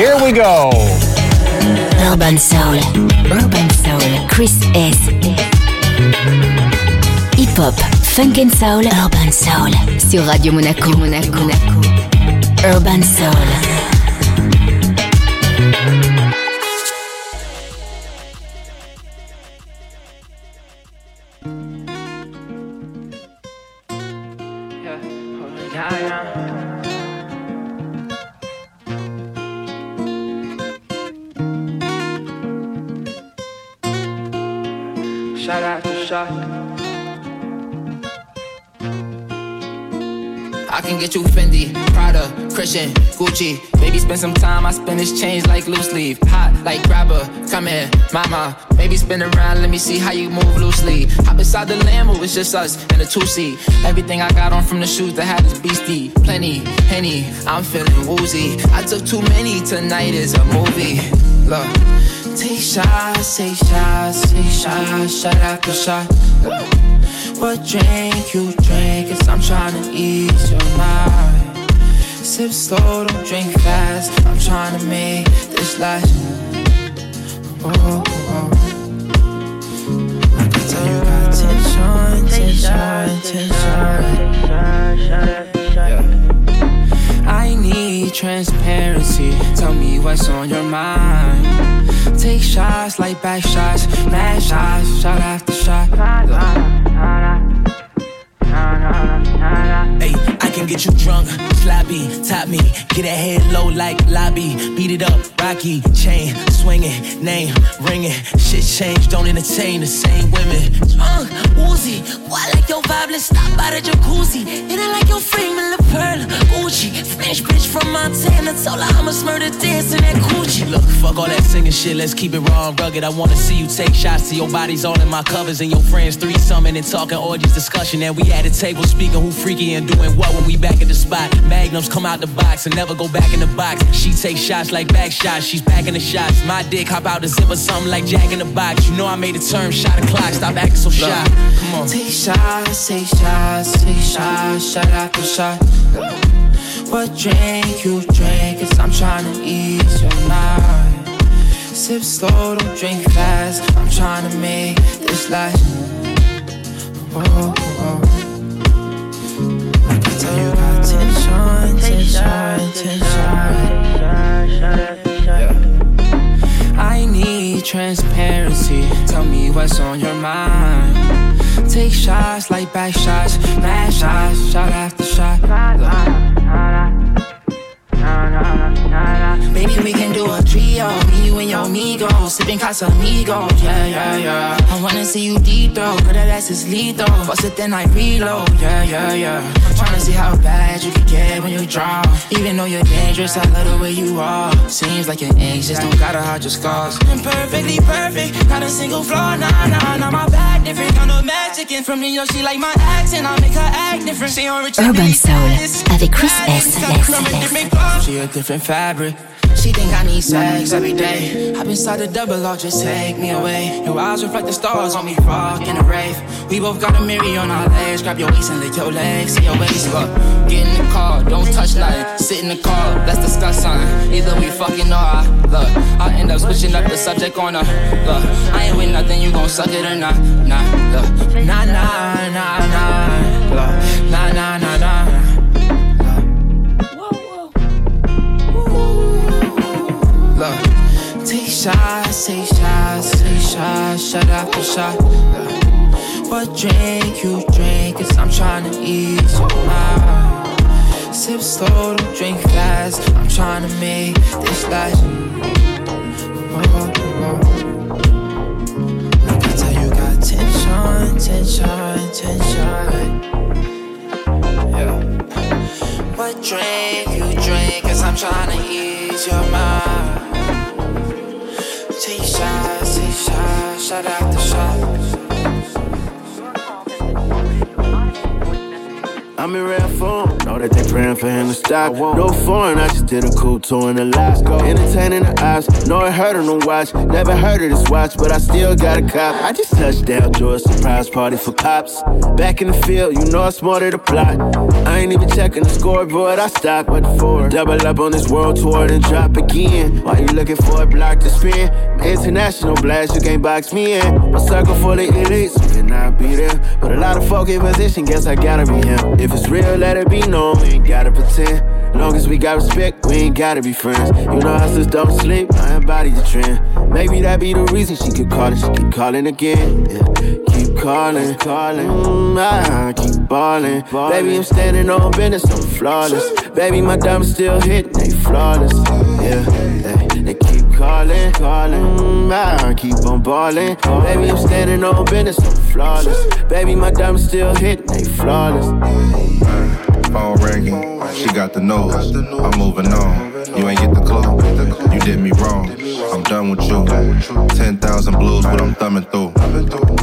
Here we go. Urban Soul. Urban Soul. Chris S. Hip Hop. Funk and Soul. Urban Soul. Sur Radio Monaco. Monaco. Urban Soul. Can get you Fendi, Prada, Christian, Gucci. Maybe spend some time, I spend this change like loose leaf. Hot like grabber, come here, mama. Maybe spin around, let me see how you move loosely. Hop inside the Lambo, it's just us and a two seat. Everything I got on from the shoes that had is beastie. Plenty, henny, I'm feeling woozy. I took too many, tonight is a movie. Look, take shots, take shots, take shots, shot after shot. What drink you drink? Cause I'm trying to ease your mind. Sip slow, don't drink fast. I'm trying to make this last. Oh, oh, oh. I can tell you got tension, tension, tension. Yeah. I need transparency. Tell me what's on your mind. Take shots like back shots, mad shots, shot after shot. Hey, I can get you drunk, sloppy, top me, get a head low like lobby, beat it up, rocky, chain swinging, name ringing, shit change, don't entertain the same women. Uh, Uzi, why like your vibe? Let's stop by the jacuzzi, and I like your frame pearl, Gucci, French bitch from Montana, told her I'ma murder dancing that Gucci. Look, fuck all that singing shit, let's keep it raw and rugged. I wanna see you take shots to your bodies all in my covers and your friends three summon and talking orgies discussion, and we at a table speaking who freaky and doing what when we back at the spot. Magnums come out the box and never go back in the box. She takes shots like back shots, she's back in the shots. My dick hop out the zipper, something like Jack in the box. You know I made a turn, shot a clock, stop acting so shy. Come on. Take shots, take shots, take shots, shot after shot. What drink you drink? Cause I'm trying to ease your mind. Sip slow, don't drink fast. I'm trying to make this last. Oh, oh. I can tell you got tension. I need transparency. Tell me what's on your mind. Take shots like back shots, mad shots, shot after shot. Maybe we can do a trio, me, you, and your amigo, sipping Casamigos, yeah, yeah, yeah. I wanna see you deep though, girl, that ass is lethal. Bust it, then I reload, yeah, yeah, yeah. I'm tryna see how bad you can get when you draw. Even though you're dangerous, I love the way you are. Seems like you're anxious, don't gotta hide your scars. I'm perfectly perfect, not a single flaw, nah, nah, nah. My back different, kind of Mexican from New York, she like my accent, I make her act different. She on Urban Soul avec Chris S. She a different fabric. She think I need sex every day. Hop inside the double R, just take me away. Your eyes reflect the stars on me, rockin' a rave. We both got a mirror on our legs. Grab your waist and lick your legs, see your waist. Look, get in the car, don't touch nothing. Sit in the car, let's discuss something. Either we fucking or I, look, I end up switching up the subject on her. Look, I ain't with nothing, you gon' suck it or not? Nah, look, nah, nah, nah, nah, look, nah, nah, nah, nah. Shots, take shots, take shots, shot after shot. Look, what drink you drink? Cause I'm trying to ease your mind. Sip slow, don't drink fast. I'm trying to make this last. I can tell you got tension, tension, tension. Yeah. What drink you drink? Cause I'm trying to ease your mind. Shots, take shots, shot after shot. I'm in rare form. Know that they praying for him to stop. No foreign, I just did a cool tour in Alaska. Entertaining the eyes. Know it hurt on the watch. Never heard of this watch, but I still got a cop. I just touched down, to a surprise party for cops. Back in the field, you know I'm smarter to plot. I ain't even checking the scoreboard, I stopped but for Double up on this world tour, then drop again. Why you looking for a block to spin? International blast, you can't box me in. My circle full of elites, so cannot be there. But a lot of folk in position, guess I gotta be him. If it's real, let it be known, we ain't gotta pretend. Long as we got respect, we ain't gotta be friends. You know hustlers don't sleep, I embody the trend. Maybe that be the reason she keep calling, she keep calling again. Yeah. Keep calling, calling, mm, I keep balling. Baby, I'm standing on business, I'm flawless. Baby, my diamonds still hitting, they flawless. Yeah, they, they keep calling, calling, mm, I keep on balling. Baby, I'm standing on business, I'm flawless. Baby, my diamonds still hitting, they flawless phone ringing. She got the nose. I'm moving on. You ain't get the clue. You did me wrong. I'm done with you. 10,000 blues, what I'm thumbing through.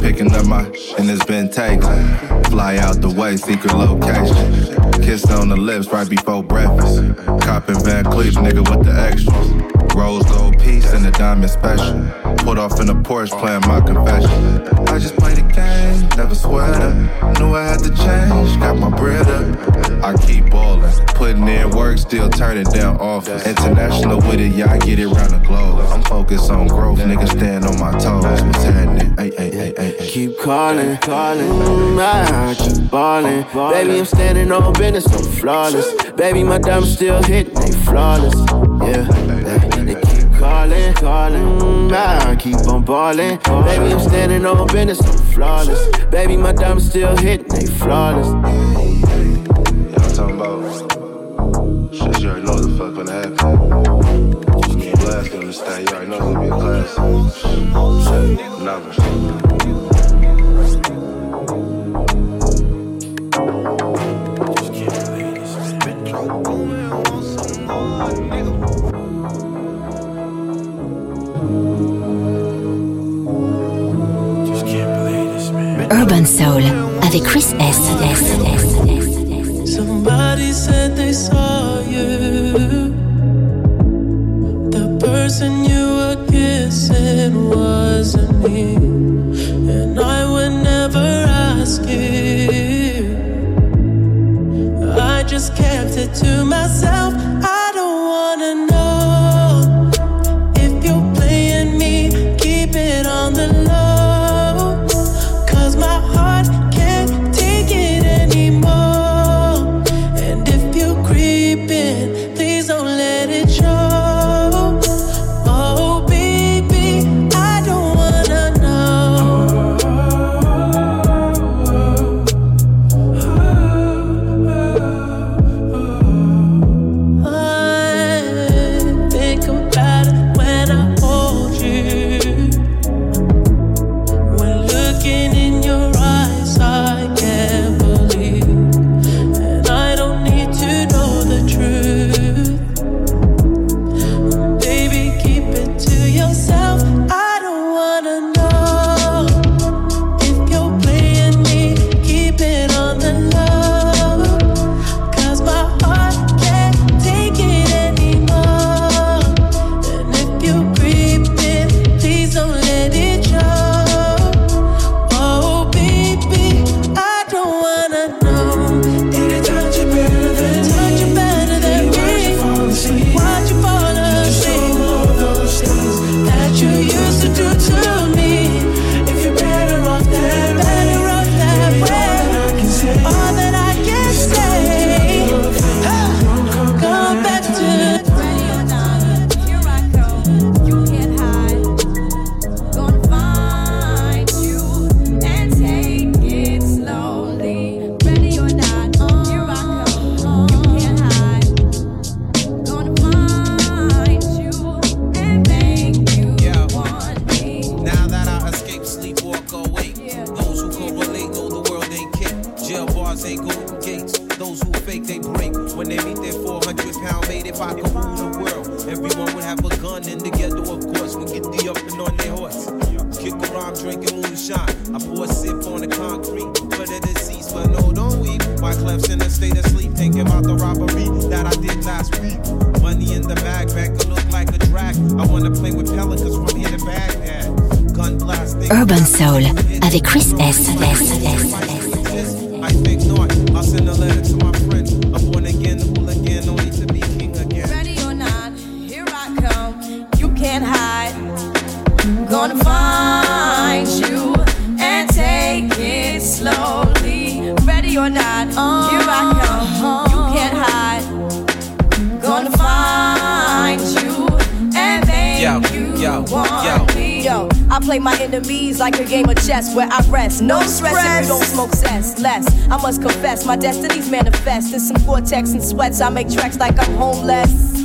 Picking up my, and it's been taken. Fly out the way, secret location. Kiss on the lips right before breakfast. Copping Van Cleef, nigga with the extras. Rose gold piece and a diamond special. Put off in a Porsche playing my confession. I just play the game, never sweat. Knew I had to change, got my bread up. I keep ballin', putting in work, still turning down offers. International with it, yeah, I get it round the globe. I'm focused on growth, niggas stand on my toes. What's happening? Ay, ay, ay, ay, ay. Keep calling, calling, mm, I keep ballin'. Baby, I'm standing on business, I'm flawless. Baby, my diamonds still hitting, they flawless. Yeah, they, keep calling, calling, I keep on ballin'. Baby, I'm standing on business, I'm flawless. Baby, my diamonds still hitting, they flawless. Keep blasting on the stage, you already know it's gonna be a classic. Never. Urban Soul avec Chris S. Somebody said they saw you. Person you were kissing wasn't me. And I would never ask you. I just kept it to myself. When they meet their 400 pound mate, if I could rule the world, everyone would have a gun and together, of course, we get the up and on their horse. Kick around drinking moonshine. I pour a sip on the concrete for the deceased, but no, don't weep. My clef's in a state of sleep, thinking about the robbery that I did last week. Money in the bag, back look like a drag. I wanna play with pelicans from here to Baghdad. Gun blast. Urban Soul avec Chris S. S. S. I think not. I'll send a letter to my find you and take it slowly. Ready or not, here I come. You can't hide. Gonna find you and make Yo, you yo, want yo. me. Yo, I play my enemies like a game of chess where I rest. No stress if you don't smoke cess. Less, I must confess, my destinies manifest. In some Gore-Tex and sweats, I make tracks like I'm homeless.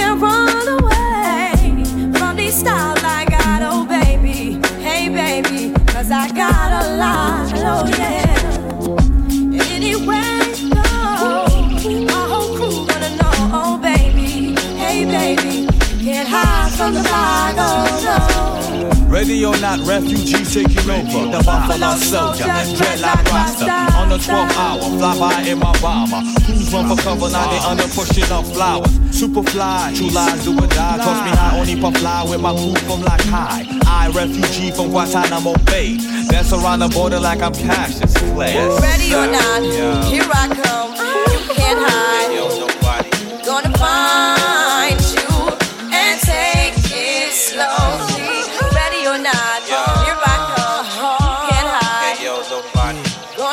Can't run Ready or not, refugees taking over. The Buffalo Soldier, dreadlock Rasta. On the 12th hour, fly by in my bomber. Who's run for cover now? They under pushing up flowers. Superfly, true lies do or die. Toss me high, only puff fly with my crew from like high. I, refugee from Guantanamo Bay. Dance around the border like I'm Cassius Clay. Ready or not, here I come. You can't hide. Gonna find you and take it slowly.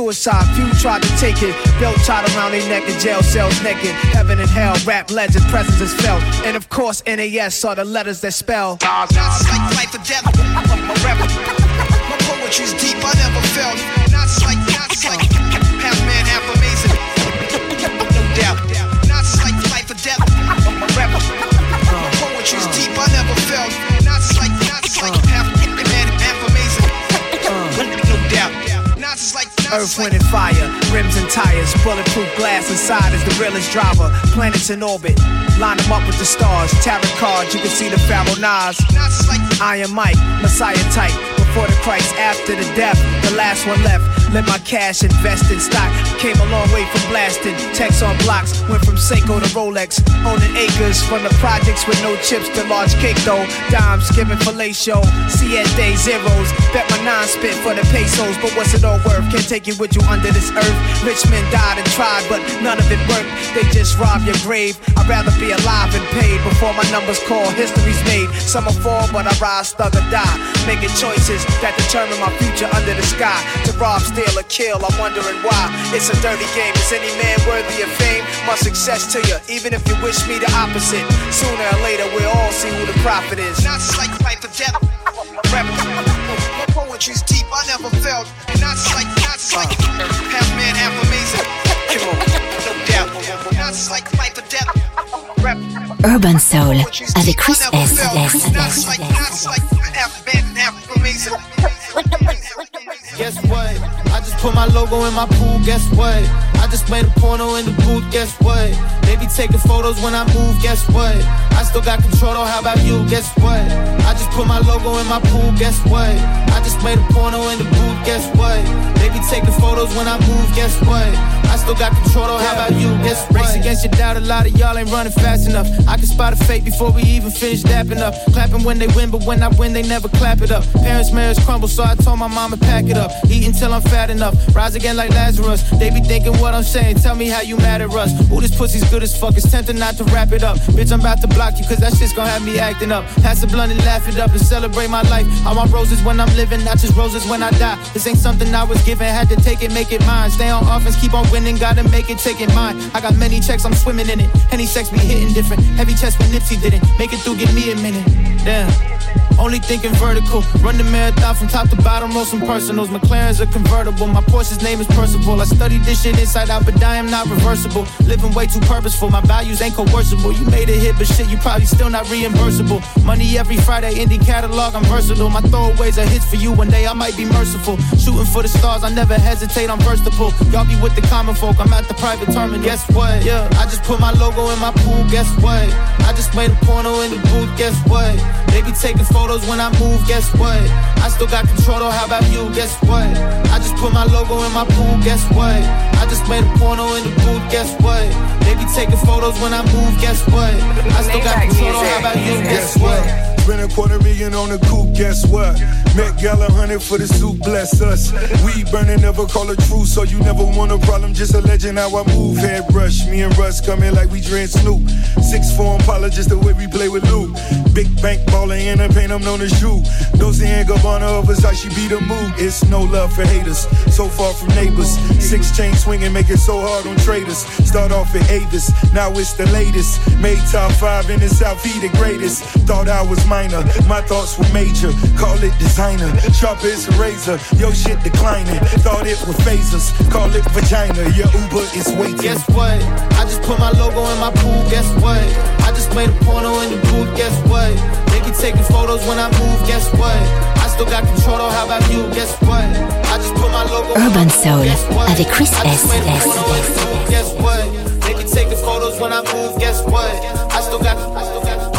Suicide, few tried to take it. Belt tied around their neck in jail cells naked. Heaven and hell, rap legend, presence is felt. And of course, NAS are the letters that spell. Not like life or death. Rap, my poetry's deep. I never felt. Not like, not like half man, half amazing. No doubt. Not like life or death. Rap, my poetry's deep. I never felt. Earth, wind, and fire, rims and tires, bulletproof glass inside is the realest driver. Planets in orbit, line them up with the stars. Tarot cards, you can see the Pharaoh Nas. Iron Mike, Messiah type. Before the Christ, after the death, the last one left. Let my cash invest in stock. Came a long way from blasting. Text on blocks, went from Seiko to Rolex. Owning acres from the projects with no chips to large cake though. Dimes giving fellatio. Siete zeros. Bet my nine spit for the pesos. But what's it all worth? Can't take you with you under this earth. Rich men died and tried, but none of it worked. They just rob your grave. I'd rather be alive and paid before my numbers call. History's made. Some will fall, but I rise, thug or die. Making choices that determine my future under the sky. To rob, steal, or kill, I'm wondering why. It's a dirty game. Is any man worthy of fame? My success to you, even if you wish me the opposite. Sooner or later, we'll all see who the prophet is. Not like death. Rap, my poetry's deep. I never felt. Not like, not like half man, half amazing. Come on, no doubt. Not like life or death. Rap, Urban Soul avec Chris S. S. not like, not like half man, half amazing. Guess what? Put my logo in my pool. Guess what? I just made a porno in the booth. Guess what? They be taking photos when I move. Guess what? I still got control, though, how about you? Guess what? I just put my logo in my pool, guess what? I just made a porno in the booth, guess what? They be taking photos when I move, guess what? I still got control, though, how about you? Guess what? Race against your doubt, a lot of y'all ain't running fast enough. I can spot a fake before we even finish dapping up. Clapping when they win, but when I win, they never clap it up. Parents' marriage crumble, so I told my mama pack it up. Eat until I'm fat enough, rise again like Lazarus. They be thinking what I'm saying, tell me how you mad at us. Ooh, this pussy's good as fuck, it's tempting not to wrap it up. Bitch, I'm about to block you, cause that shit's gonna have me acting up. Pass the blunt and laugh it up and celebrate my life. I want roses when I'm living, not just roses when I die. This ain't something I was given, had to take it, make it mine. Stay on offense, keep on winning, gotta make it, take it mine. I got many checks, I'm swimming in it. Any sex be hitting different. Heavy chest when Nipsey didn't. Make it through, give me a minute. Damn. Only thinking vertical. Run the marathon from top to bottom, roll some personals. McLaren's a convertible. My Porsche's name is Percival. I studied this shit inside out, but I am not reversible. Living way too purposeful. My values ain't coercible. You made a hit, but shit, you probably still not reimbursable. Money every Friday, indie catalog, I'm versatile. My throwaways are hits for you. One day I might be merciful. Shooting for the stars, I never hesitate, I'm versatile. Y'all be with the common folk, I'm at the private terminal. Guess what? Yeah, I just put my logo in my pool. Guess what? I just made a porno in the booth. Guess what? They be taking photos when I move. Guess what? I still got control. Though, how about you? Guess what? I just put my logo in my pool. Guess what? I just made a porno in the booth. Guess what? They be taking photos when I move. Guess what? I still got control. How about you? Guess what? Spent a quarter million on the coupe, guess what? Met Gala hundred for the suit, bless us. We burning, never call a truce, so you never want a problem, just a legend how I move. Head rush, me and Russ coming like we dread Snoop. Six form Impala, just the way we play with Luke. Big bank baller in the paint, I'm known as you. Dolce and Gabbana of us, how she be the move. It's no love for haters, so far from neighbors. Six chain swinging, make it so hard on traders. Start off at Avis, now it's the latest. Made top five in the South, he the greatest. Thought I was minor, my thoughts were major. Call it designer, sharp as a razor. Yo shit declining, thought it was phasers. Call it vagina, your Uber is waiting. Guess what? I just put my logo in my pool. Guess what? I just made a porno in the booth. Guess what? They be taking photos when I move. Guess what? I still got control. Though, how about you? Guess what? I just put my logo. Urban Soul avec Chris S. Guess what? They be taking photos when I move. Guess what? I still got. I still got.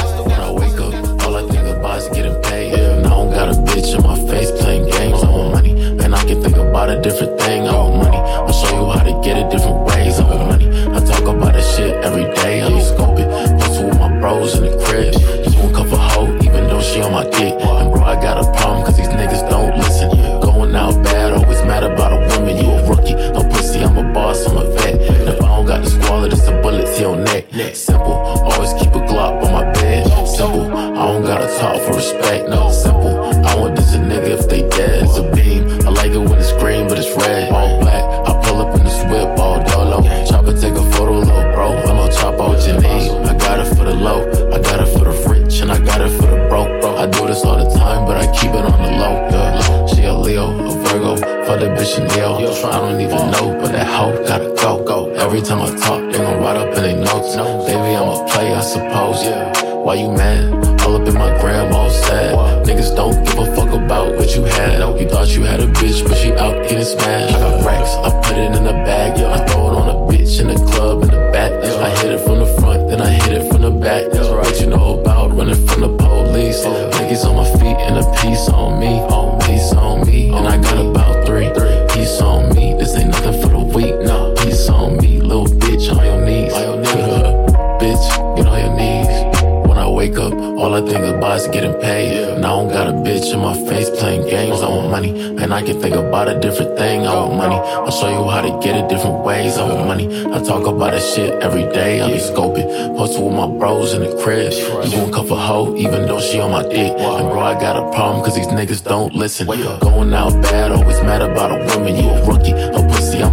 Problem, cause these niggas don't listen. Going out bad, always mad about a woman. You a rookie, a pussy, I'm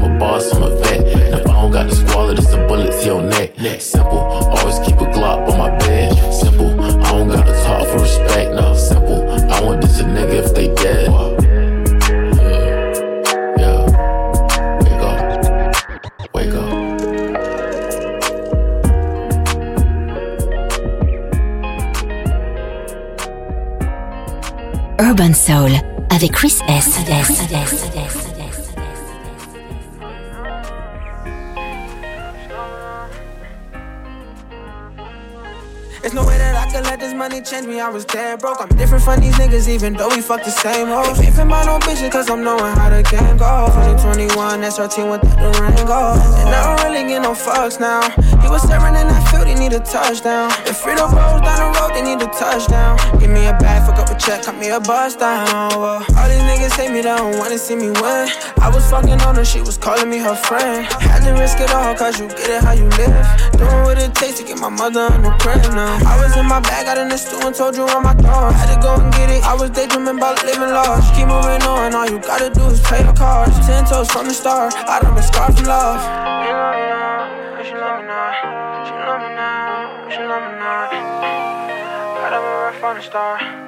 broke. I'm different from these niggas, even though we fuck the same hoes. Ain't about no bitches, cause I'm knowing how the game go. 2021, that's our team with the ring go. And I don't really get no fucks now. He was staring in that field, he need a touchdown. If Frito rolls down the road, they need a touchdown. Give me a bag, fuck up a check, cut me a bust down. Whoa. All these niggas hate me, they don't wanna see me win. I was fucking on her, she was calling me her friend. Had to risk it all, cause you get it how you live. Doing what it takes to get my mother on the crib now. I was in my bag, got in the stew and told you on my thoughts. Had to go and get it, I was daydreaming about living large. Keep moving on, all you gotta do is play the cards. Ten toes from the start, I done been scarred from love. She love me now, she love me now, she love me now, she love me now. I done been rough from the start.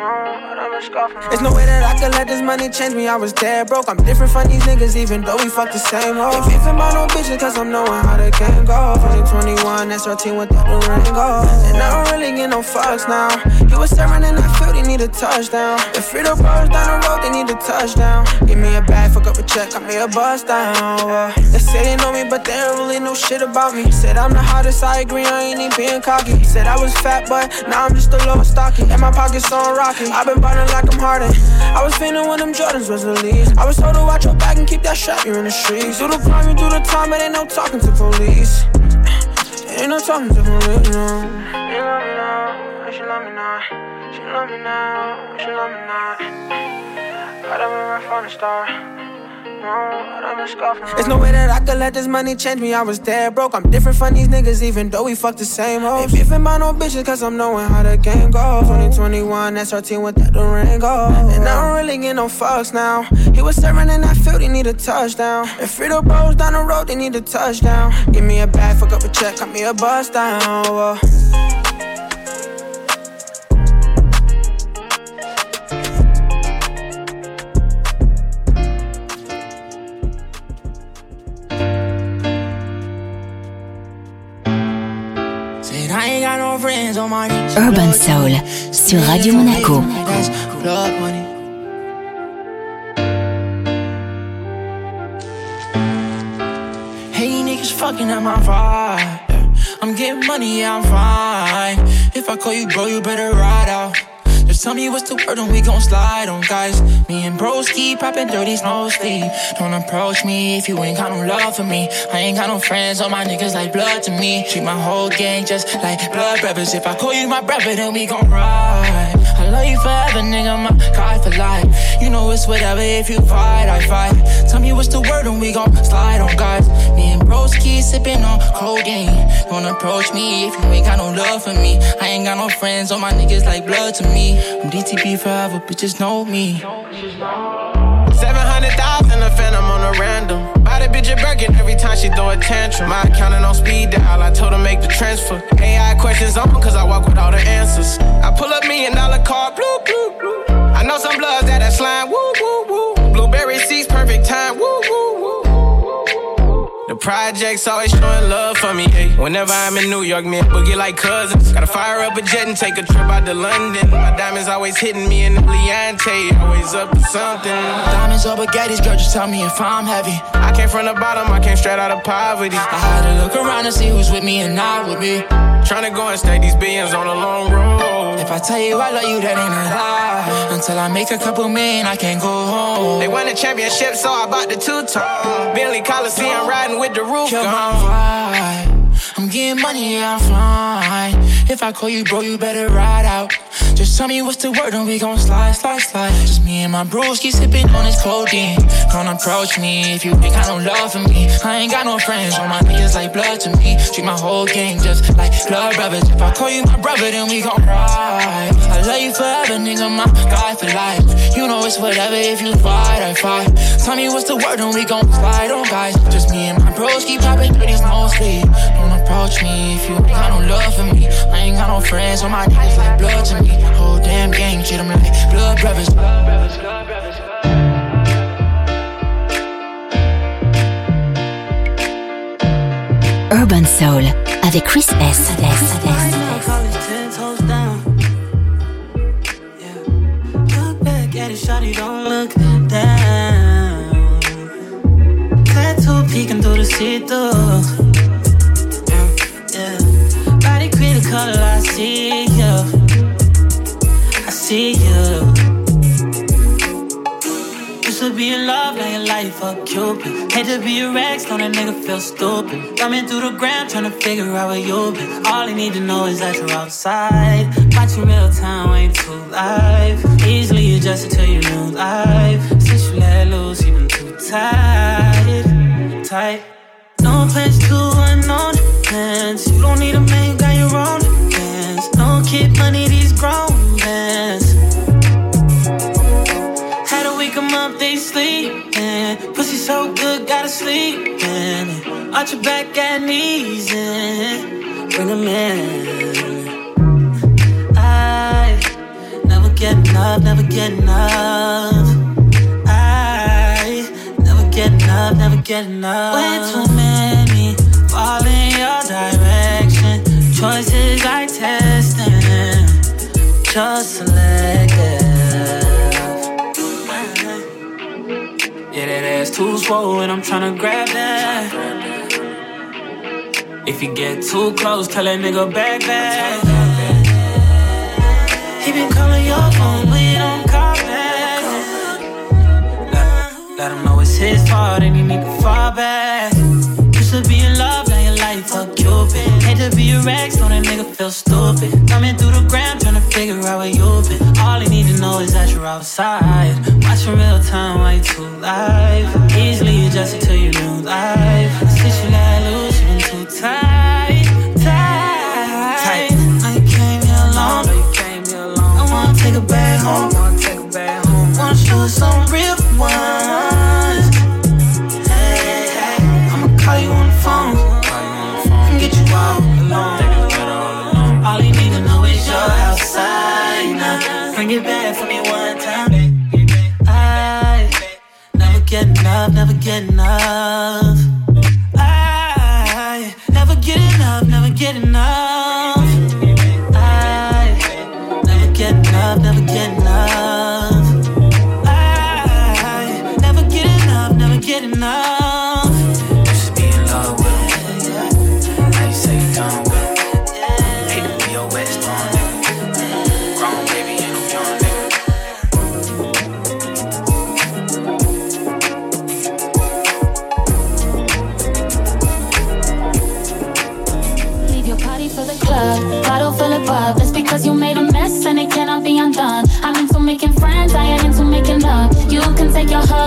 There's no way that I could let this money change me. I was dead broke. I'm different from these niggas, even though we fuck the same hoes. Ain't beefing about no bitches, cause I'm knowing how the game go. 2021, that's our team with the ring go. And I don't really get no fucks now. He was staring in that field, he need a touchdown. If Frito rolls down the road, they need a touchdown. Give me a bag, fuck up a check, got me a bust down. They say they know me, but they don't really know shit about me. Said I'm the hottest, I agree, I ain't even being cocky. Said I was fat, but now I'm just a little stocky. And my pockets on I've been ballin' like I'm Harden. I was feeling when them Jordans was released. I was told to watch your back and keep that shot, you're in the streets. Do the crime, you do the time, but ain't no talking to police. Ain't no talking to police, no. She love me now, she love me now. She love me now, she love me now. I done been rough on the start. There's no way that I could let this money change me. I was dead broke. I'm different from these niggas, even though we fuck the same hoes. Ain't beefing about no bitches, cause I'm knowing how the game go. 2021, that's our team with that the ring go. And I don't really get no fucks now. He was staring in that field, he need a touchdown. If Frito bros down the road, they need a touchdown. Give me a bag, fuck up a check, cut me a bust down. Whoa. Urban Soul sur Radio Monaco. Hey, niggas fucking up my vibe. I'm getting money, I'm fine. If I call you bro, you better ride out. Tell me what's the word and we gon' slide on guys. Me and bros keep popping dirties no sleep. Don't approach me if you ain't got no love for me. I ain't got no friends, all my niggas like blood to me. Treat my whole gang just like blood brothers. If I call you my brother, then we gon' ride. Love you forever, nigga, my guy for life. You know it's whatever, if you fight, I fight. Tell me what's the word and we gon' slide on guys. Me and bros keep sipping on codeine. Don't approach me if you ain't got no love for me. I ain't got no friends, all my niggas like blood to me. I'm DTP forever, bitches know me. 700,000 a phantom on a random. Birkin every time she throw a tantrum. My accountant on speed dial, I told her make the transfer. AI questions on cause I walk with all the answers. I pull up million dollar car, blue, blue, blue. I know some bloods that that slime, woo. Projects always showing love for me. Ay. Whenever I'm in New York, me and Boogie like cousins. Gotta fire up a jet and take a trip out to London. My diamonds always hitting me in the Leante, always up to something. Diamonds or baguettes, girl, just tell me if I'm heavy. I came from the bottom, I came straight out of poverty. I had to look around and see who's with me and not with me. Tryna go and stake these billions on a long road. If I tell you I love you, that ain't a lie. Until I make a couple million, I can't go home. They won the championship, so I bought the two-tone. Bentley Coliseum riding with the roof Kill my gone. vibe. I'm getting money, yeah, I'm fine. If I call you bro, you better ride out. Just tell me what's the word and we gon' slide, slide, slide. Just me and my bros keep sipping on this codeine. Don't approach me if you think I don't love for me. I ain't got no friends, all my niggas like blood to me. Treat my whole gang just like blood brothers. If I call you my brother, then we gon' ride. I love you forever, nigga, my guy for life. You know it's whatever if you fight, I fight. Tell me what's the word and we gon' slide on guys. Just me and my bros keep popping 30s, no sleep. Don't approach me if you ain't got no love for me. I ain't got no friends, all my niggas like blood to me. Whole damn gang treat them like blood brothers. Urban Soul avec Chris S. S. college ten toes down. Yeah. Look back at shawty, don't look down. Tattoo peeking through the see-through. Yeah, yeah. Body create a color like I see you. See you. Used to be in love, now your life a Cupid. Hate to be a ex, don't a nigga feel stupid. Coming through the gram, trying to figure out where you been. All you need to know is that you're outside. Watching real time, ain't too live. Easily adjusted to your new life. Since you let loose, you been too tight. Tight. No place to unknown plans. You don't need a man, you got your own plans. Don't keep money, these grown so good, gotta sleep in. Arch your back at knees and bring 'em in. I never get enough, never get enough. I never get enough, never get enough. Way too many fall in your direction. Choices I testing, just selective. That ass too swollen, I'm tryna grab that. If you get too close, tell that nigga back back. He been calling your phone, but you don't call back. Let, let him know it's his fault and he need to fall back. Now your life a Cupid. Hate to be a ex, don't a nigga feel stupid. Coming through the gram, trying to figure out where you've been. All you need to know is that you're outside. Watching real time, way too live. Easily adjusted to your new life. Since you let loose, you been too tight, tight. tight. Now you came here alone. I wanna take a back home. Wanna show us All you need to know is you're outside now. Bring it back for me one time. I never get enough, never get enough. I never get enough, never get enough. I never get enough, never get enough.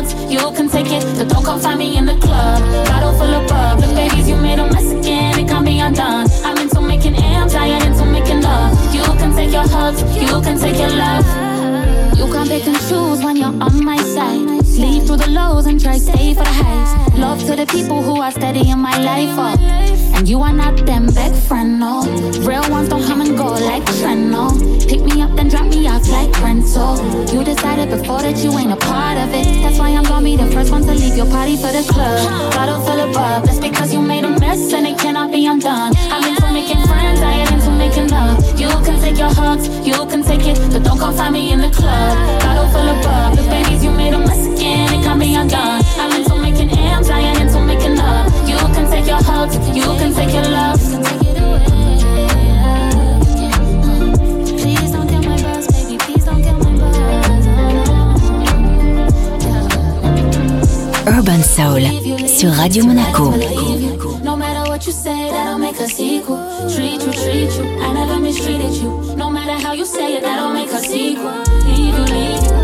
Hugs, you can take it, but don't come find me in the club. Bottle full of bub, the babies you made a mess again, it can't be undone. I'm into making M's, I am into making love. You can take your hugs, you can take your love. You can't pick and choose when you're on my side. Sleep through the lows and try stay for the highs. Love to the people who are steady in my life. Oh. You are not them big friend, no. Real ones don't come and go like trend, no. Pick me up then drop me off like rental. You decided before that you ain't a part of it. That's why I'm gonna be the first one to leave your party for the club. Bottle full of bub. That's because you made a mess and it cannot be undone. I'm into making friends, I am into making love. You can take your hugs, you can take it, but don't come find me in the club. Bottle full of bub. The babies you made a mess again, it can't be undone. I'm your hugs, you can take your love. Please don't kill my buzz, baby. Please don't kill my Urban Soul sur Radio Monaco. No matter what you say, that'll make. Treat you, treat you. I never mistreated you. No matter how you say it, that'll make. Leave you, leave you.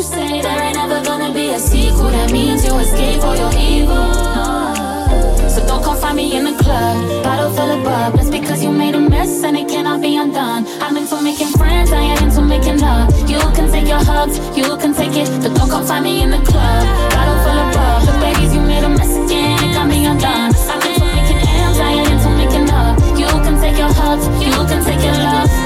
You say, there ain't never gonna be a sequel. That means you escape all your evil. So don't come find me in the club. Bottle full of bub. That's because you made a mess and it cannot be undone. I'm into making friends, I am into making love. You can take your hugs, you can take it, but don't come find me in the club. Bottle full of bub. The babies you made a mess again, it can't be undone. I'm into making M's, I am into making love. You can take your hugs, you can take your love.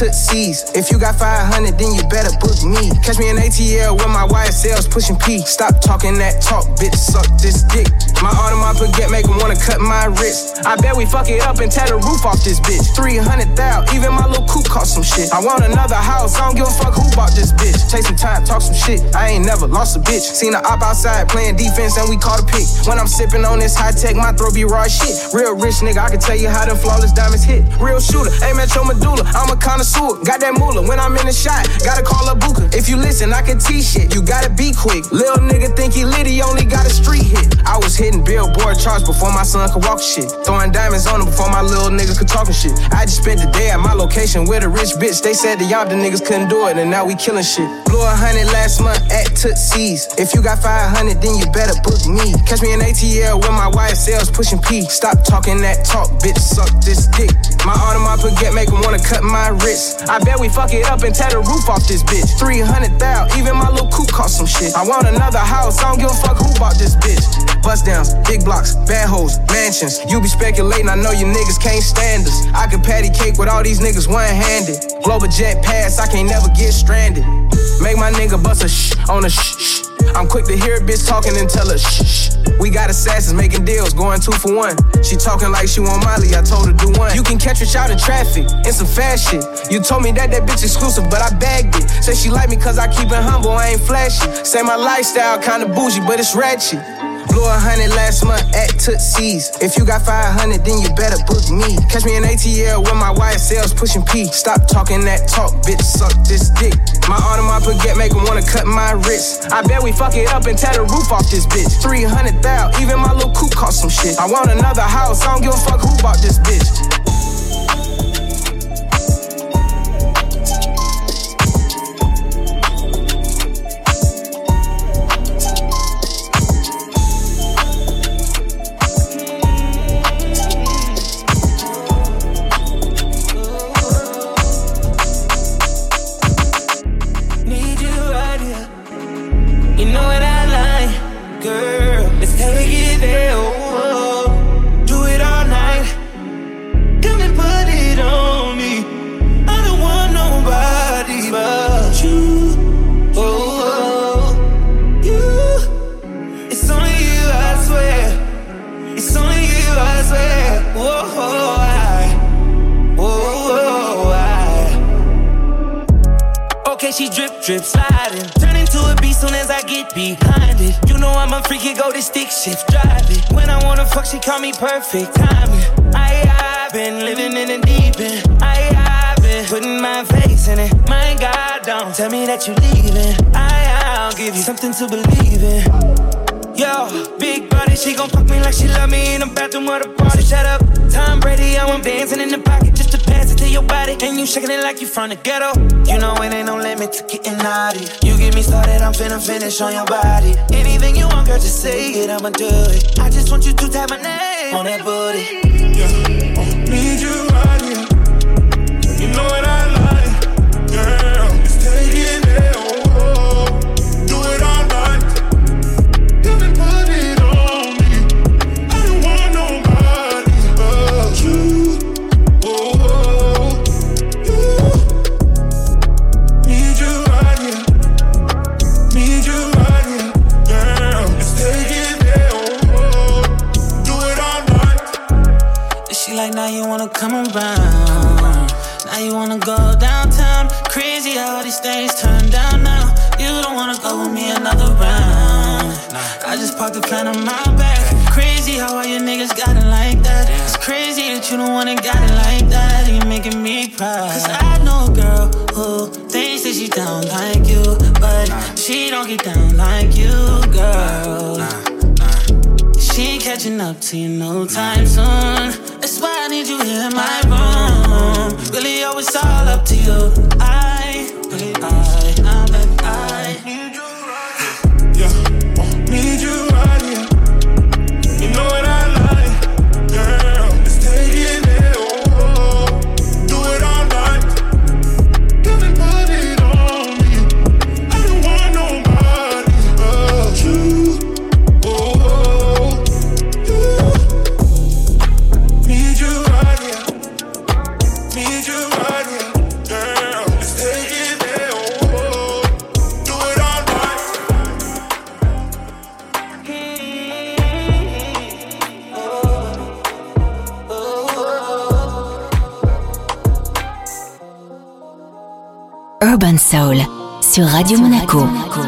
If you got 500, then you better book me. Catch me in ATL with my YSLs pushing P. Stop talking that talk, bitch, suck this dick. My Audemars Piguet make 'em wanna cut my wrist. I bet we fuck it up and tear the roof off this bitch. 300 thou, even my little coupe cost some shit. I want another house, I don't give a fuck who bought this bitch. Some time, talk some shit. I ain't never lost a bitch. Seen a op outside playing defense and we caught a pick. When I'm sipping on this high tech, my throat be raw shit. Real rich nigga, I can tell you how them flawless diamonds hit. Real shooter, aim at your medulla. I'm a connoisseur, got that moolah. When I'm in the shot, gotta call a booker. If you listen, I can teach shit. You gotta be quick. Lil nigga think he lit, he only got a street hit. I was hitting billboard charts before my son could walk shit. Throwing diamonds on him before my little niggas could talk and shit. I just spent the day at my location with a rich bitch. They said the y'all the niggas couldn't do it, and now we killing shit. Blew a hundred last month at Tootsie's. If you got 500, then you better book me. Catch me in ATL with my YSLs pushing P. Stop talking that talk, bitch, suck this dick. My Audemars Piguet make 'em wanna cut my wrist. I bet we fuck it up and tear the roof off this bitch. 300 thou, even my little coupe cost some shit. I want another house, I don't give a fuck who bought this bitch. Bust downs, big blocks, bad hoes, mansions. You be speculating, I know you niggas can't stand us. I could patty cake with all these niggas one handed. Global jet pass, I can't never get stranded. Make my nigga bust a shh on a shh. I'm quick to hear a bitch talking and tell her shh. We got assassins making deals, going two for one. She talking like she want Molly, I told her do one. You can catch her out in traffic, in some fast shit. You told me that that bitch exclusive, but I bagged it. Say she like me cause I keep it humble, I ain't flashy. Say my lifestyle kinda bougie, but it's ratchet. Blew a hundred last month at Tootsie's. If you got 500, then you better book me. Catch me in ATL with my YSLs pushing P. Stop talking that talk, bitch, suck this dick. My Audemars Piguet make 'em wanna cut my wrist. I bet we fuck it up and tear the roof off this bitch. 300 thou, even my little coupe cost some shit. I want another house, I don't give a fuck who bought this bitch. She drip, drip, sliding. Turn into a beast soon as I get behind it. You know I'm a freaky, go to stick shift, drive it. When I wanna fuck, she call me perfect timing. I, I've been living in the deep end. I, I've been putting my face in it. My God, don't tell me that you're leaving. I, I'll give you something to believe in. Yo, big body, she gon' fuck me like she love me in the bathroom or the party. Shut up, Tom Brady, I want dancing in the your body. And you shaking it like you from the ghetto. You know it ain't no limit to getting naughty. You get me started, I'm finna finish on your body. Anything you want, girl, just say it, I'ma do it. I just want you to tap my name on that booty. Yeah, I Need you right here. You know what I like, girl. Crazy how these things turn down now. You don't wanna go with me another round. I just parked the plan on my back. Crazy how all your niggas got it like that. It's crazy that you don't wanna got it like that. you're making me proud. Cause I know a girl who thinks that she down like you. But she don't get down like you, girl. She ain't catching up to you no time soon. That's why I need you here in my room. Really, oh, it's all up to you. I, I, Radio Monaco.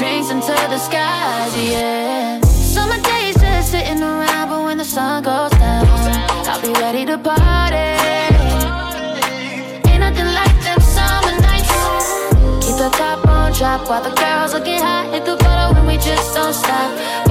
Drinks into the skies, yeah. Summer days just sitting around, but when the sun goes down, I'll be ready to party. Ain't nothing like them summer nights. Keep the top on drop while the girls are get hot. Hit the bottle when we just don't stop.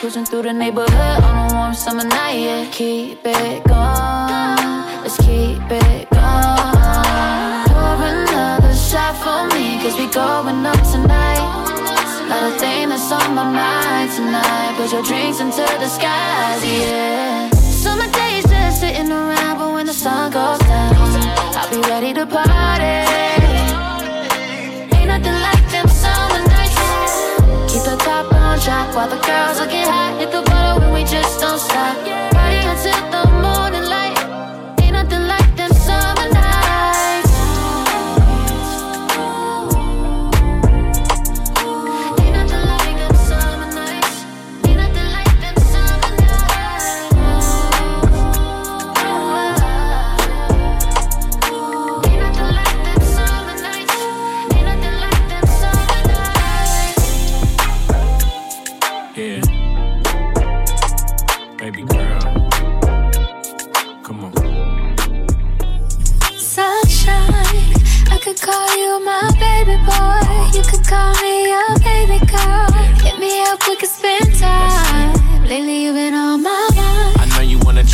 Cruising through the neighborhood on a warm summer night. Yeah, keep it going. Let's keep it going. Pour another shot for me cause we going up tonight. Not a thing that's on my mind tonight. Put your drinks into the skies, yeah. Summer days just sitting around, but when the sun goes down, I'll be ready to party. Top while the girls are get hot. Hit the bottle when we just don't stop. Party until the morning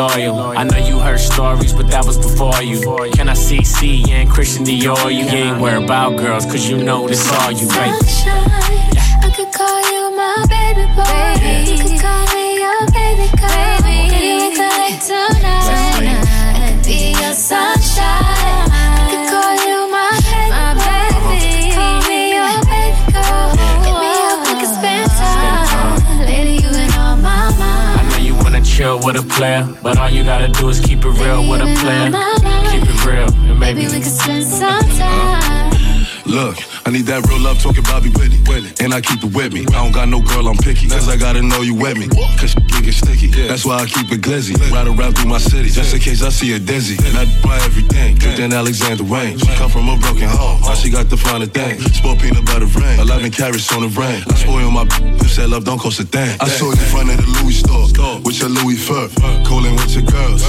loyal. I know you heard stories, but that was before you. Can I see C and Christian Dior? You ain't worried about girls, cause you know this all you, right? Sunshine, I could call you my baby boy. You could call me your baby girl. Baby, we could like tonight. I could be your sunshine. Chill with a player, but all you gotta do is keep it real with a player. Keep it real, and maybe Maybe we could spend some uh-huh. time. Look, I need that real love talking Bobby Whitney. And I keep it with me. I don't got no girl, I'm picky. Cause I gotta know you with me. Cause shit get sticky. That's why I keep it glizzy. Ride around through my city. Just in case I see a dizzy. Not buy everything. Good than Alexander Wang. She come from a broken home. Now she got the finer thing. Sport peanut butter rain. 11 carats on the rain. I spoil my You said love don't cost a thing. I saw you in front of the Louis store. With your Louis fur. Cooling with your girls.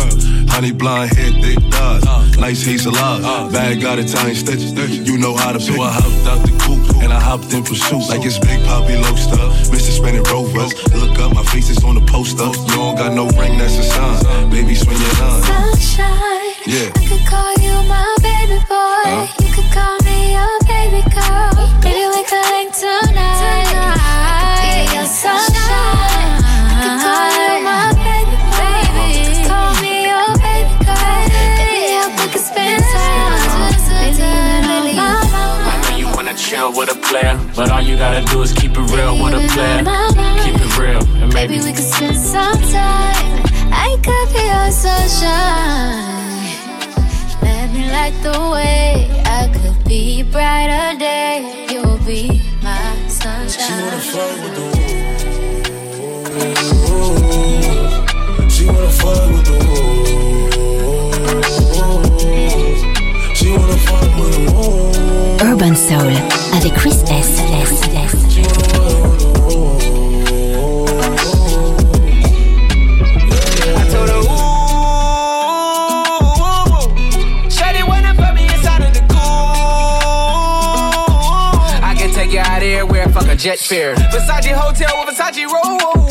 Honey blonde hair, thick thighs. Nice hazel eyes. Bag got Italian stitches. You know how to pick. So I hopped out the coupe and I hopped in pursuit. Like it's Big Poppy Loaster. Mr. Spinning Rovers. Look up, my face is on the poster. You don't got no ring, that's a sign. Baby, swing your line. Sunshine, Yeah. I could call you my baby boy. You could call me your baby girl. Maybe we could link tonight. I could be your sunshine. Wanna with a player, but all you gotta do is keep it real with a player. Keep it real, and maybe Maybe we could spend some time. I could be your sunshine. Na, me like the way I could be brighter day. You'll be my sunshine. She wanna fuck with the wolves. She wanna fuck with the wolves. You out everywhere, fuck a jet fare. Versace hotel with Versace roll.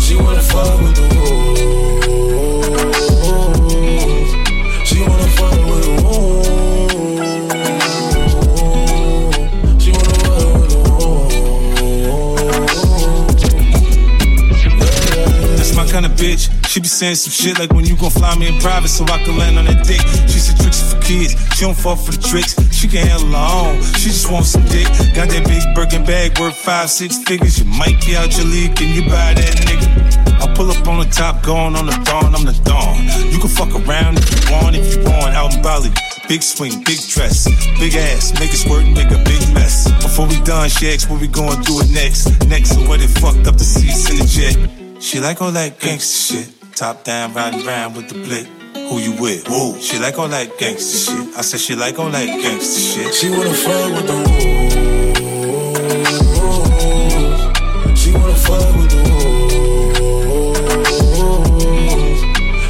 She wanna fuck with the wolves. She wanna fuck with the wolves. She wanna fuck with the wolves. That's my kind of bitch. She be saying some shit like when you gon' fly me in private so I can land on that dick. She said tricks are for kids. She don't fall for the tricks. She can handle her own. She just wants some dick. Got that big Birkin bag worth five, six figures. You might be out your league. Can you buy that nigga? I pull up on the top, going on the dawn. I'm the dawn. You can fuck around if you want, if you want. Out in Bali. Big swing, big dress, big ass, make it squirt and make a big mess. Before we done, she asked what we gonna do it next. Next, so what it fucked up the seats in the jet. She like all that gangster shit. Top down, riding round with the blick. Who you with? Whoa. She like all that gangster shit. I said she like all that gangster shit. She wanna fuck with the wolves. She wanna fuck with the wolves.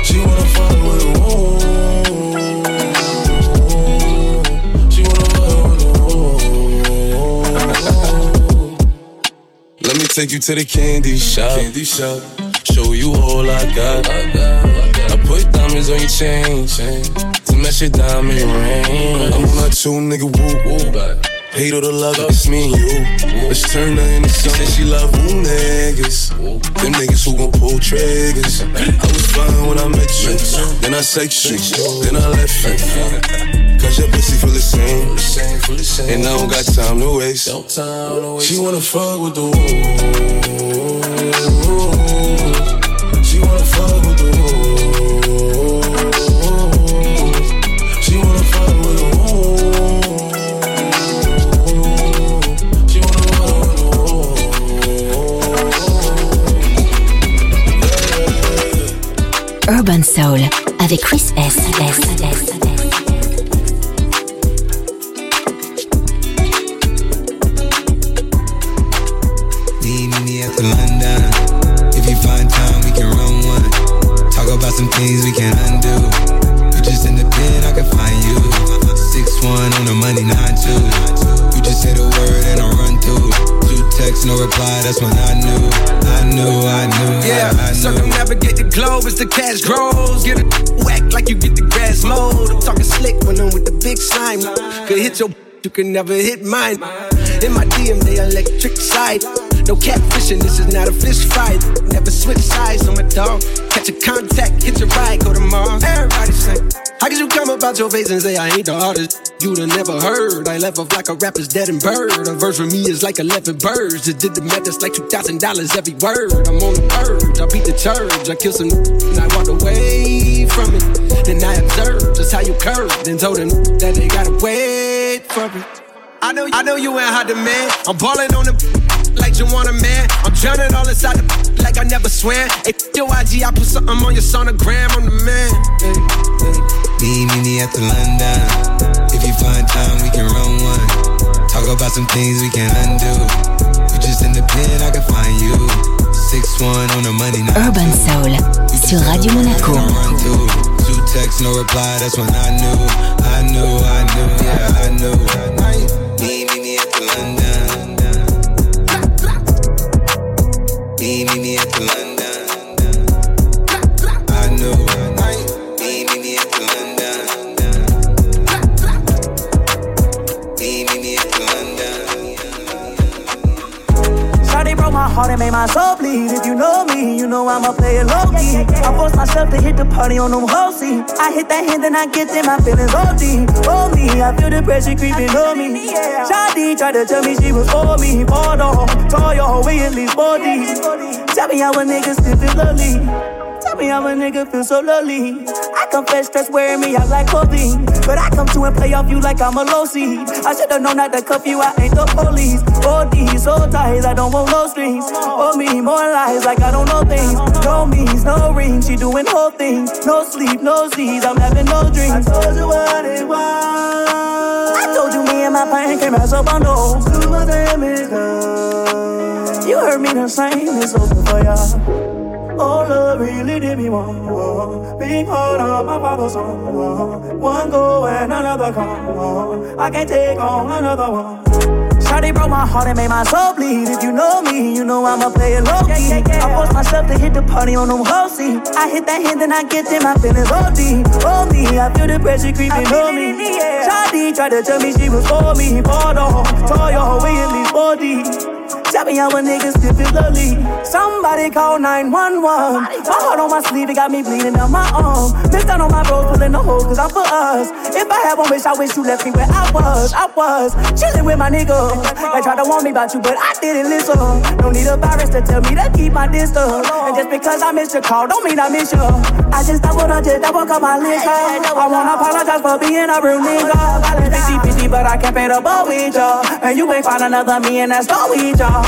She wanna fuck with the wolves. She wanna fuck with the wolves. Let me take you to the candy shop. Candy shop. Show you all I got. I put diamonds on your chain, chain to match your diamond ring. I'm on not your nigga woo woo. Hate all the love, it's me and you. Let's turn her into something. She love who niggas. Them niggas who gon' pull triggers. I was fine when I met you. Then I sex you. Then I left you. Cause your pussy feel the same. And I don't got time to waste. She wanna fuck with the wolves. Chris S. S. S. Meet me at the London. If you find time, we can run one. Talk about some things we can undo. You just in the pen, I can find you. Six one on the money, nine two. You just say the word and I run through. Two texts, no reply. That's when I knew, I knew, I knew, Yeah, I, I knew. circumnavigate the globe as the cash grows. Can never hit mine. In my DM, they electric side. No catfishing, this is not a fish fight. Never switch sides on my dog. Catch a contact, hit your ride, go to Mars. Everybody say, How could you come about your face and say I ain't the artist? You'd have never heard. I left off like a rapper's dead and bird. A verse for me is like 11 birds. It did the math, it's like $2,000 every word. I'm on the purge, I beat the church. I killed some and I walked away from it. Then I observed just how you curved and told them that they gotta wait for it. I know, I know you ain't hot demand. I'm balling on the like you want a man. I'm drowning all inside the like I never swam. Hey, yo, IG, I put something on your sonogram. I'm the man. Hey, hey. Meet me at the London. If you find time, we can run one. Talk about some things we can undo. You just in the pen, I can find you. Six one on the money, nine Urban Soul sur Radio Monaco. Texts, no reply. That's when I knew, I knew, I knew, yeah, I knew. Meet me nosebleed. If you know me, you know I'ma play it low key. I force myself to hit the party on them whole seat. I hit that hand, and I get in my feelings OD. Oh me, I feel the pressure creeping on me. Shawty tried to tell me she was for me. Hold on, tall your way at least 40. Tell me how a nigga still feel lonely. Tell me how a nigga feel so lonely. I confess stress wearing me out like clothing. But I come to and play off you like I'm a low seed. I should've known not to cuff you, I ain't the police. Oh, these so ties, I don't want no strings. Oh, me, more lies like I don't know things. No means, no rings, she doing whole things. No sleep, no Z's, I'm having no dreams. I told you what it was. I told you me and my pain came as a bundle. Much damage done. You heard me the same, it's over for ya. Oh, love really did me wrong. Being hard on my father's son. One go and another come. I can't take on another one. Shawty broke my heart and made my soul bleed. If you know me, you know I'ma play it low key. I force myself to hit the party on them whole seat. I hit that hand, then I get in my feelings OD. Oh me, I feel the pressure creeping on me. Shawty tried to tell me she was for me. Hold on, tore your way at least 40. Tell me how a nigga still feel lonely. Somebody call 911. My heart on my sleeve, it got me bleeding down my arm. Missed out on my bros, pulling the hole, cause I'm for us. If I had one wish, I wish you left me where I was. I was chilling with my nigga. They tried to warn me about you, but I didn't listen. No need a virus to tell me to keep my distance. And just because I missed your call, don't mean I miss you. I just doubled on just double up my list. I wanna apologize for being a real nigga. 50 50, but I can't pay the bill with y'all. And you ain't find another me, and that's all with y'all.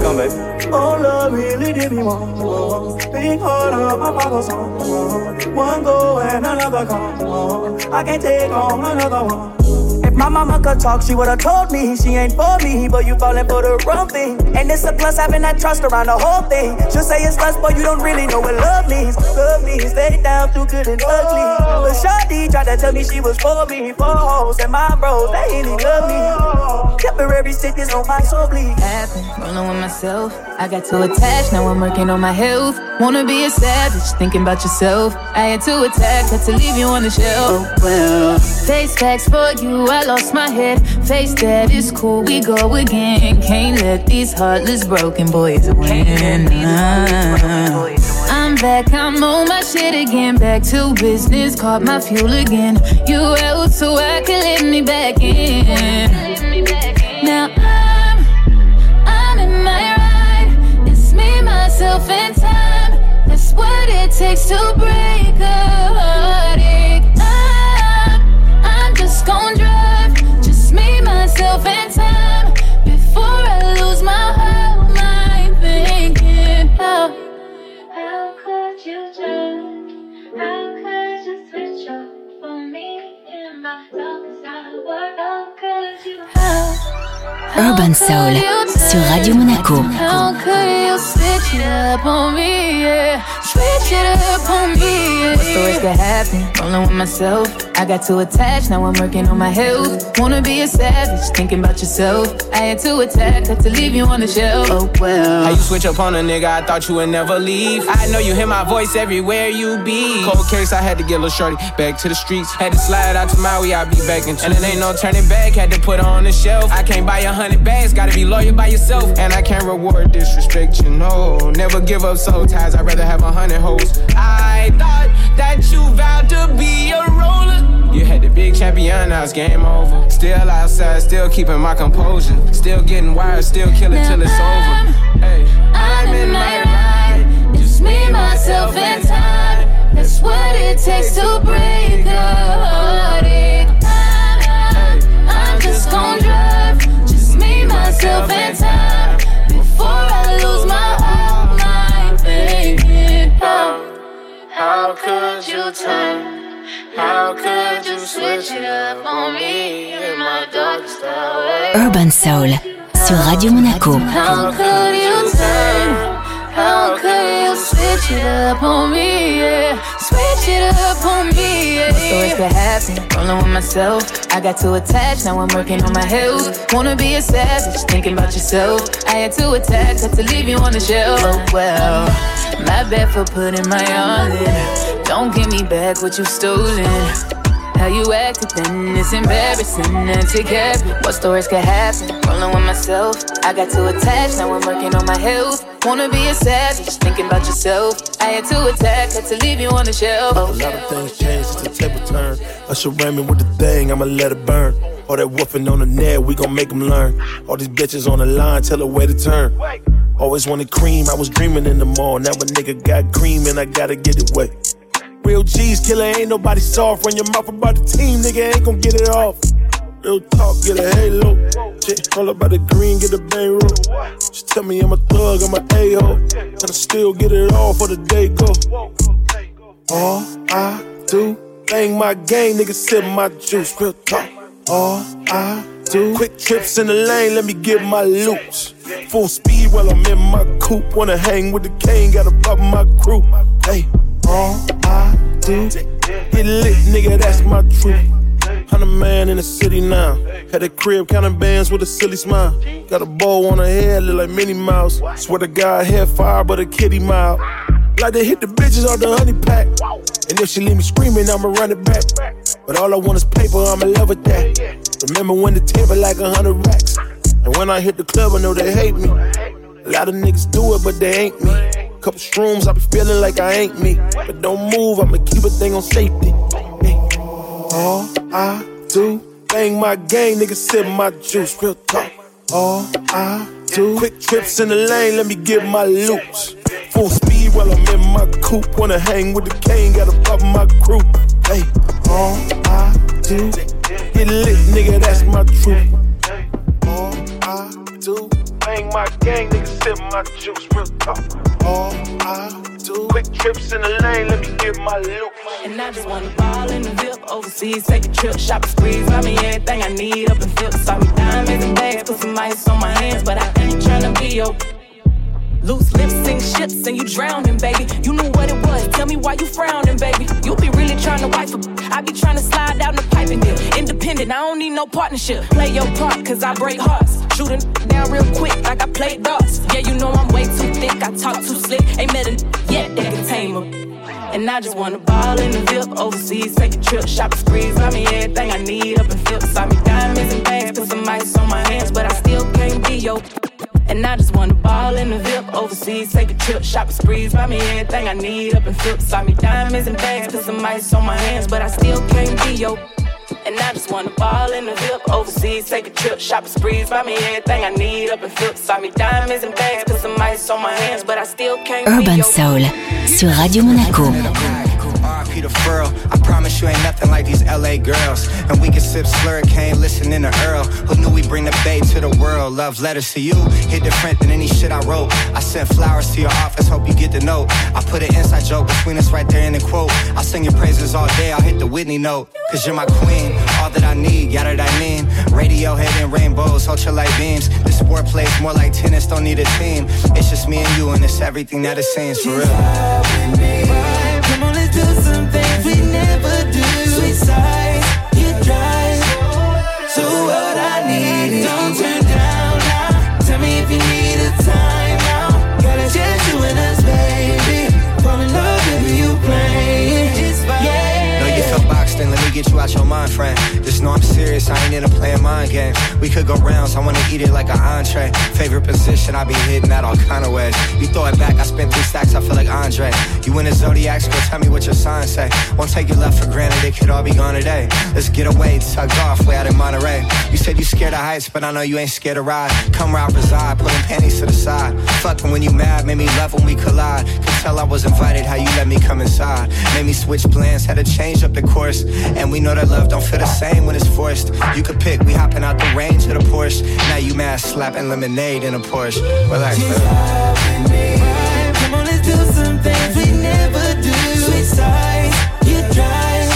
Come back. Oh, love really did me wrong. Big heart of my father's son. One go and another come. I can't take on another one. If my mama could talk, she would've told me she ain't for me, but you falling for the wrong thing. And it's a plus having that trust around the whole thing. She'll say it's lust, but you don't really know what love means. Love means stay down through good and ugly. But Shawty tried to tell me she was for me, for hoes and my bros, they ain't even love me. Temporary sickness on my soul bleed. Happen, rolling with myself. I got too attached, now I'm working on my health. Wanna be a savage, thinking about yourself. I had to attack, had to leave you on the shelf. Oh, well. Face facts for you, I lost my head. Face that is cool, we go again. Can't let these heartless broken boys win. I'm back, I'm on my shit again. Back to business, caught my fuel again. You out so I can let me back in. Now I'm, I'm in my ride. It's me, myself, and time. That's what it takes to break a heartache. I'm, I'm just gon' drive. Just me, myself, and time. Before I lose my whole mind thinking how, how could you turn? How could you switch up for me in my darkest hour? How could you? Urban Soul sur Radio Monaco. How could you switch it up on me? Yeah, switch it up on me. Yeah. What's the worst that happen? Rolling with myself. I got too attached, now I'm working on my health. Wanna be a savage, thinking about yourself. I had to attack, had to leave you on the shelf. Oh well. How you switch up on a nigga, I thought you would never leave. I know you hear my voice everywhere you be. Cold case, I had to get little shorty back to the streets. Had to slide out to Maui, I'll be back in. two. And it ain't no turning back, had to put her on the shelf. I can't buy a hundred bags, gotta be loyal by yourself. And I can't reward disrespect, you know. Never give up soul ties, I'd rather have a hundred hoes. I thought that you vowed to be a roller. You had the big champion, now it's game over. Still outside, still keeping my composure. Still getting wired, still killing till it's over. Hey, I'm in my ride. Just me, myself, and time. That's what it takes to break a heartache. I'm, I'm just gon' drive. Just me, myself, and time. How could you turn? How could you switch it up on me in my darkest hour? Urban Soul sur Radio Monaco. How could you turn? How could you switch it up on me? Yeah, switch it up on me. Yeah. The worst that happened? Rolling with myself. I got too attached, now I'm working on my health. Wanna be a savage, thinking about yourself. I had to attack, had to leave you on the shelf. Oh well, my bad for putting my all in. Don't give me back what you stolen. How you then, it's embarrassing. And take the worst could happen? Rolling with myself. I got too attached, now I'm working on my health. Wanna be a savage, thinking about yourself. I had to attack, had to leave you on the shelf. A lot of things change since the table turn. Usher ran me with the thing, I'ma let it burn. All that woofing on the net, we gon' make them learn. All these bitches on the line, tell her where to turn. Always wanted cream, I was dreaming in the mall. Now a nigga got cream and I gotta get it wet. Real G's, killer, ain't nobody soft. Run your mouth about the team, nigga, ain't gon' get it off. Real talk, get a halo. Shit, all about the green, get a bang roll. She tell me I'm a thug, I'm a a-hole. And I still get it all for the day go. All I do, bang my game, nigga, sip my juice. Real talk. All I do, quick trips in the lane, let me get my loops. Full speed while I'm in my coupe. Wanna hang with the king, gotta pop my crew. Hey, all I do, get lit, nigga, that's my truth. Hundred man in the city now. Had a crib counting bands with a silly smile. Got a bow on her head, look like Minnie Mouse. Swear to God, hair fire, but a kitty mile. Like to hit the bitches off the honey pack. And if she leave me screaming, I'ma run it back. But all I want is paper, I'm in love with that. Remember when the table like a hundred racks. And when I hit the club, I know they hate me. A lot of niggas do it, but they ain't me. Couple shrooms, I be feeling like I ain't me. But don't move, I'ma keep a thing on safety. All I do, bang my game, nigga, sip my juice, real talk. All I do, quick trips in the lane, let me get my loops. Full speed while I'm in my coupe, wanna hang with the king, gotta pop my crew. Hey, all I do, get lit, nigga, that's my truth. All I do, bang my gang, nigga, sip my juice, real talk. All I do, quick trips in the lane, let me get my loops. And I just wanna ball in the VIP overseas, take a trip, shop and squeeze, buy me everything I need up in flip. Saw me diamonds and bags, put some ice on my hands, but I ain't tryna be your Loose lips sink ships and you drowning, baby. You knew what it was. Tell me why you frowning, baby. You be really trying to wife a I be trying to slide down the pipe and get independent. I don't need no partnership. Play your part, cause I break hearts. Shooting down real quick like I play darts. Yeah, you know I'm way too thick. I talk too slick. Ain't met a yet that can tame 'em. And I just wanna ball in the VIP overseas, take a trip, shop sprees, buy me everything I need up in flip. Saw me diamonds and bags, put some ice on my hands, but I still can't be your. And I just wanna ball in the VIP overseas, take a trip, shop and sprees, buy me everything I need up in flip. Saw me diamonds and bags, put some ice on my hands, but I still can't be your. And I just wanna ball in the VIP overseas, take a trip, shop and sprees, buy me everything I need up in flip. Saw me diamonds and bags, put some ice on my hands, but I still can't be Urban your. Soul sur Radio Monaco. RP the furl. I promise you ain't nothing like these LA girls. And we can sip slurricane, listening to Earl. Who knew we bring the bay to the world? Love letters to you, hit different than any shit I wrote. I sent flowers to your office, hope you get the note. I put an inside joke between us right there in the quote. I'll sing your praises all day, I'll hit the Whitney note. Cause you're my queen, all that I need, yada that I mean. Radiohead and rainbows, ultra light beams. This sport plays more like tennis, don't need a team. It's just me and you, and it's everything that it seems for real. Do some things we never do. Sweet side, you drive. So get you out your mind, friend. Just know I'm serious, I ain't into playing mind games. We could go rounds, I wanna eat it like an entree. Favorite position, I be hitting that all kind of ways. You throw it back, I spent three stacks, I feel like Andre. You in the Zodiac, go tell me what your sign say. Won't take your love for granted, it could all be gone today. Let's get away, tugged off, way out in Monterey. You said you scared of heights, but I know you ain't scared to ride. Come round, reside, putting panties to the side. Fucking when you mad, made me love when we collide. Could tell I was invited, how you let me come inside. Made me switch plans, had to change up the course. And we know that love don't feel the same when it's forced. You could pick, we hopping out the range of the Porsche. Now you mad, slapping lemonade in a Porsche. Relax, man. Come on, let's do some things we never do. Sweet side, you drive.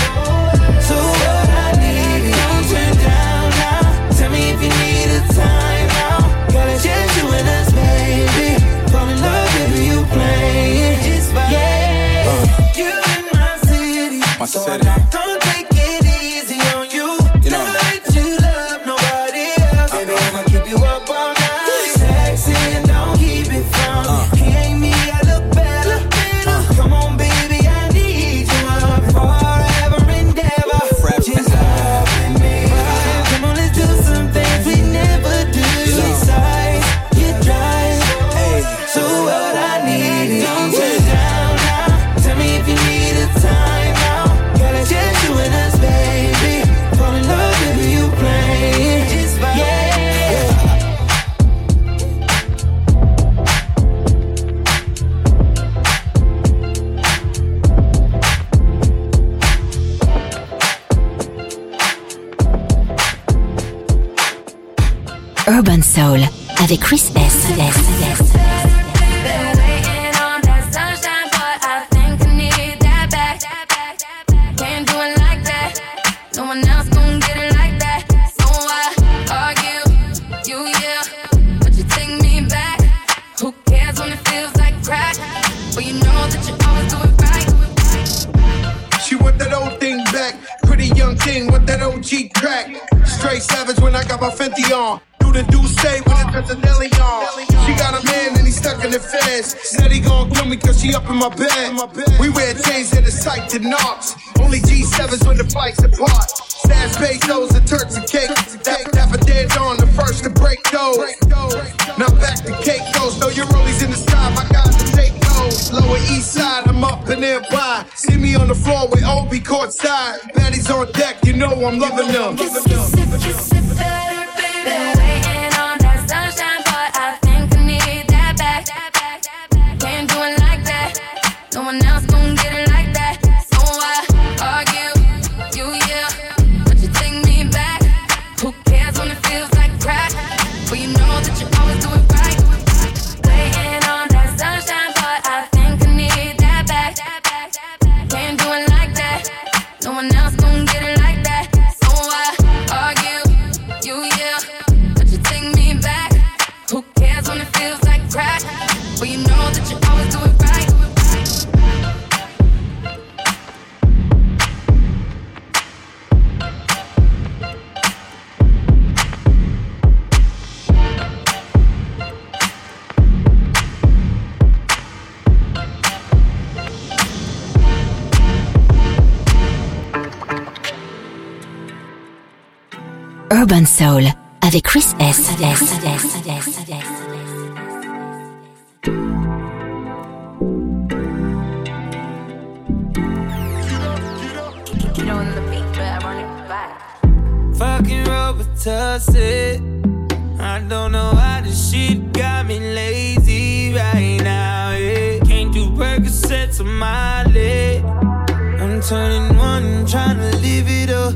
So what I need don't turn down now. Tell me if you need a time out. Got a chance you and us, baby. Fall in love, baby, you play. It's fine. Yeah, you in my city. My so city. Urban Soul avec Chris S. Fucking. I don't know why this shit got me lazy right now. Yeah. Can't do Percocets on my leg. I'm turning one, trying to live it up.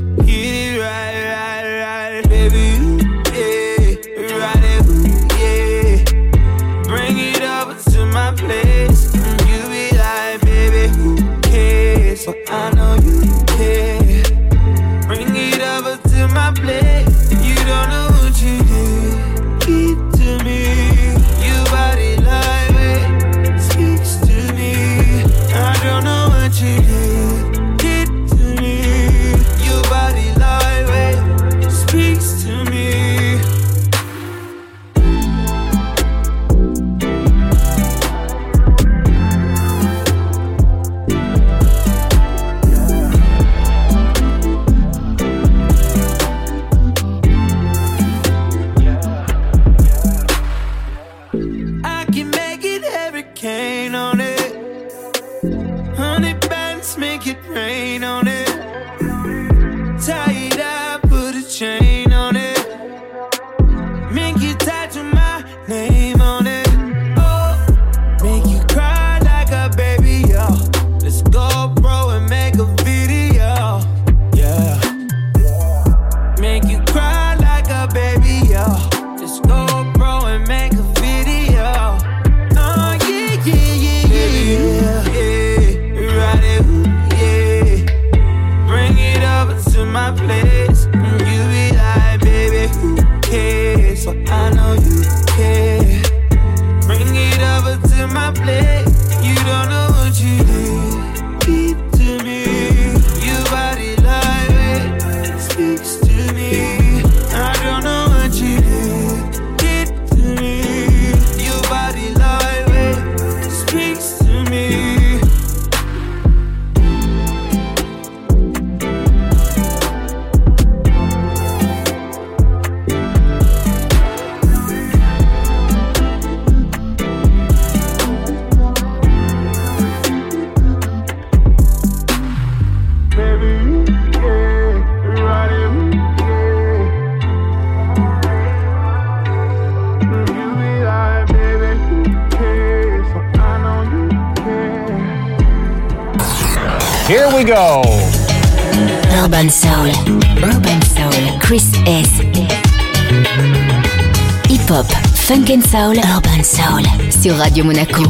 Radio Monaco,